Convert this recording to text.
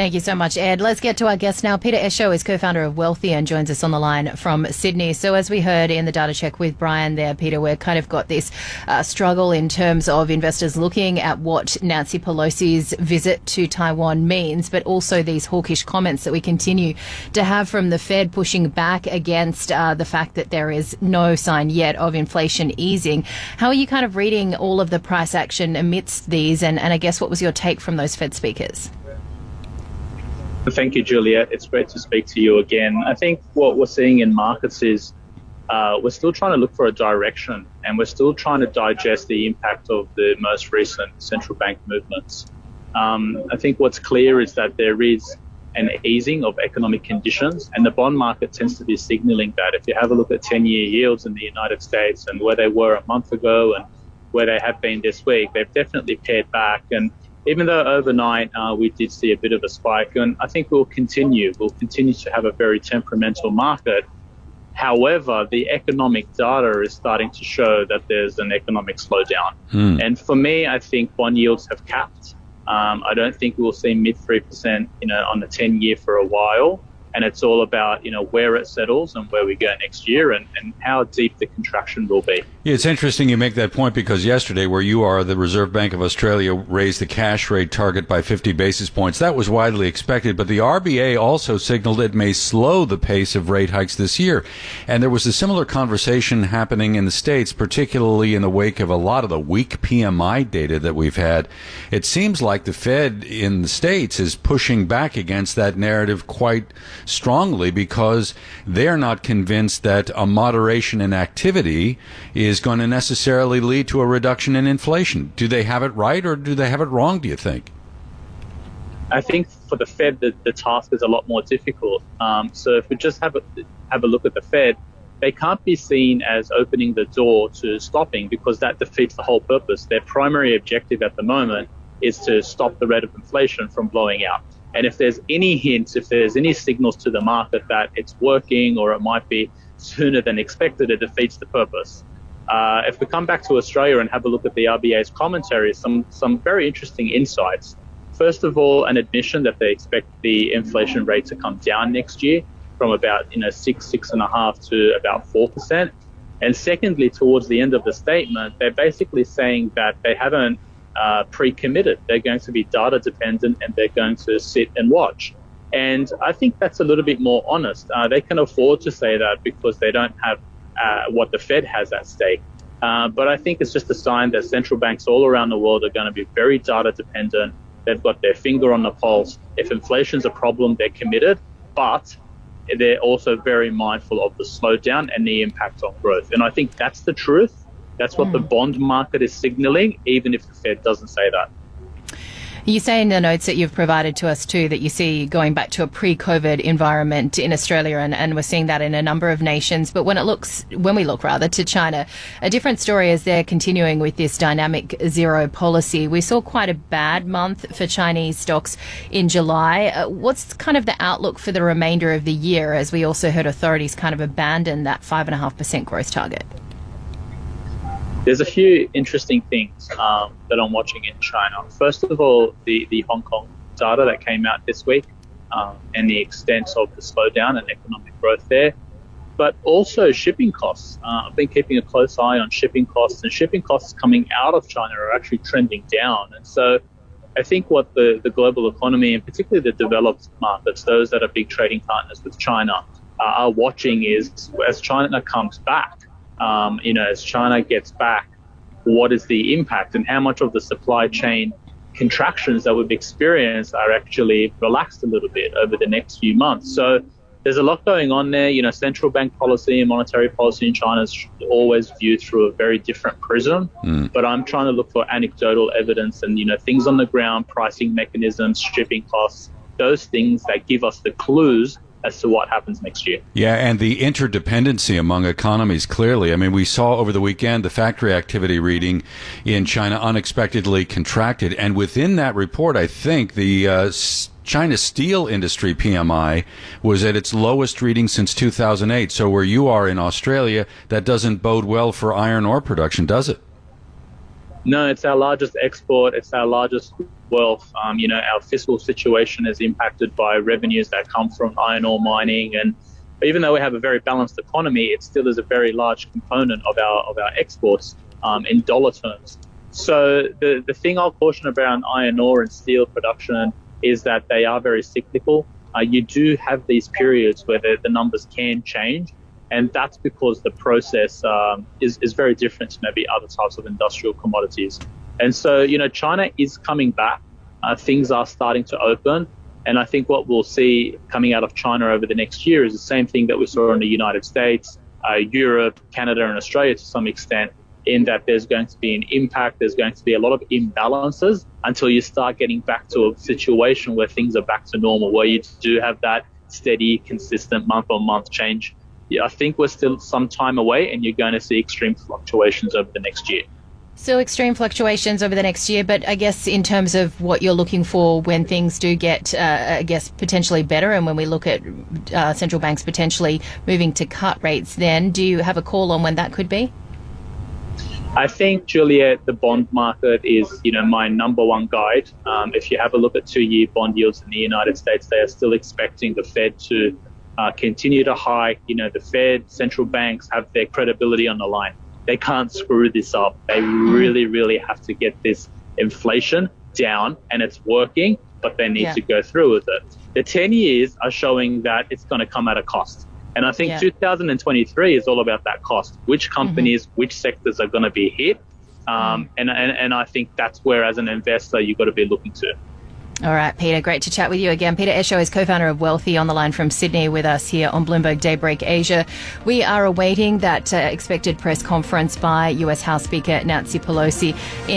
Thank you so much, Ed. Let's get to our guest now. Peter Esho is co-founder of Wealthi and joins us on the line from Sydney. So as we heard in the data check with Brian there, Peter, we're kind of got this uh, struggle in terms of investors looking at what Nancy Pelosi's visit to Taiwan means, but also these hawkish comments that we continue to have from the Fed pushing back against uh, the fact that there is no sign yet of inflation easing. How are you kind of reading all of the price action amidst these? And, and I guess what was your take from those Fed speakers? Thank you, Juliet. It's great to speak to you again. I think what we're seeing in markets is uh, we're still trying to look for a direction and we're still trying to digest the impact of the most recent central bank movements. Um, I think what's clear is that there is an easing of economic conditions, and the bond market tends to be signaling that. If you have a look at 10 year yields in the United States and where they were a month ago and where they have been this week, they've definitely pared back. And even though overnight uh, we did see a bit of a spike, and I think we'll continue. We'll continue to have a very temperamental market. However, the economic data is starting to show that there's an economic slowdown. Hmm. And for me, I think bond yields have capped. Um, I don't think we'll see mid 3%, you know, on the 10 year for a while and it's all about you know where it settles and where we go next year and, and how deep the contraction will be. It's interesting you make that point because yesterday, where you are, the Reserve Bank of Australia raised the cash rate target by 50 basis points. That was widely expected, but the RBA also signaled it may slow the pace of rate hikes this year. And there was a similar conversation happening in the States, particularly in the wake of a lot of the weak PMI data that we've had. It seems like the Fed in the States is pushing back against that narrative quite strongly because they're not convinced that a moderation in activity is going to necessarily lead to a reduction in inflation. Do they have it right or do they have it wrong, do you think? I think for the Fed, the, the task is a lot more difficult. Um, so if we just have a, have a look at the Fed, they can't be seen as opening the door to stopping because that defeats the whole purpose. Their primary objective at the moment is to stop the rate of inflation from blowing out. And if there's any hints, if there's any signals to the market that it's working or it might be sooner than expected, it defeats the purpose. Uh, if we come back to Australia and have a look at the RBA's commentary, some some very interesting insights. First of all, an admission that they expect the inflation rate to come down next year from about you know six six and a half to about four percent. And secondly, towards the end of the statement, they're basically saying that they haven't uh, pre-committed. They're going to be data dependent and they're going to sit and watch. And I think that's a little bit more honest. Uh, they can afford to say that because they don't have uh, what the Fed has at stake. Uh, but I think it's just a sign that central banks all around the world are going to be very data dependent. They've got their finger on the pulse. If inflation's a problem, they're committed, but they're also very mindful of the slowdown and the impact on growth. And I think that's the truth. That's what mm. the hmm. bond market is signaling, even if the Fed doesn't say that. You say in the notes that you've provided to us too that you see going back to a pre-COVID environment in Australia, and, and we're seeing that in a number of nations. But when it looks, when we look rather to China, a different story is they're continuing with this dynamic zero policy. We saw quite a bad month for Chinese stocks in July. Uh, what's kind of the outlook for the remainder of the year, as we also heard authorities kind of abandon that five and a half percent growth target? There's a few interesting things um, that I'm watching in China. First of all, the, the Hong Kong data that came out this week um, and the extent of the slowdown and economic growth there, but also shipping costs. Uh, I've been keeping a close eye on shipping costs, and shipping costs coming out of China are actually trending down. And so I think what the, the global economy, and particularly the developed markets, those that are big trading partners with China, uh, are watching is as China comes back um, you know, as China gets back, what is the impact and how much of the supply chain contractions that we've experienced are actually relaxed a little bit over the next few months. So there's a lot going on there. You know, central bank policy and monetary policy in China is always viewed through a very different prism. Mm. But I'm trying to look for anecdotal evidence and, you know, things on the ground, pricing mechanisms, shipping costs, those things that give us the clues as to what happens next year. Yeah, and the interdependency among economies clearly. I mean, we saw over the weekend the factory activity reading in China unexpectedly contracted, and within that report, I think the uh, China steel industry PMI was at its lowest reading since 2008. So where you are in Australia, that doesn't bode well for iron ore production, does it? No, it's our largest export. It's our largest wealth. Um, you know, our fiscal situation is impacted by revenues that come from iron ore mining, and even though we have a very balanced economy, it still is a very large component of our of our exports um, in dollar terms. So the the thing I'll caution about iron ore and steel production is that they are very cyclical. Uh, you do have these periods where the, the numbers can change, and that's because the process um, is, is very different to maybe other types of industrial commodities. And so, you know, China is coming back. Uh, things are starting to open. And I think what we'll see coming out of China over the next year is the same thing that we saw in the United States, uh, Europe, Canada, and Australia to some extent, in that there's going to be an impact, there's going to be a lot of imbalances until you start getting back to a situation where things are back to normal, where you do have that steady, consistent month on month change yeah, I think we're still some time away, and you're going to see extreme fluctuations over the next year. So extreme fluctuations over the next year, but I guess in terms of what you're looking for when things do get, uh, I guess, potentially better, and when we look at uh, central banks potentially moving to cut rates, then do you have a call on when that could be? I think, Juliet, the bond market is, you know, my number one guide. Um, if you have a look at two-year bond yields in the United States, they are still expecting the Fed to uh, continue to hike. You know, the Fed, central banks have their credibility on the line. They can't screw this up. They really, really have to get this inflation down, and it's working, but they need yeah. to go through with it. The 10 years are showing that it's going to come at a cost. And I think yeah. 2023 is all about that cost. Which companies, mm-hmm. which sectors are going to be hit? Um, mm. and, and, and I think that's where, as an investor, you've got to be looking to. All right, Peter, great to chat with you again. Peter Esho is co founder of Wealthi on the line from Sydney with us here on Bloomberg Daybreak Asia. We are awaiting that uh, expected press conference by US House Speaker Nancy Pelosi.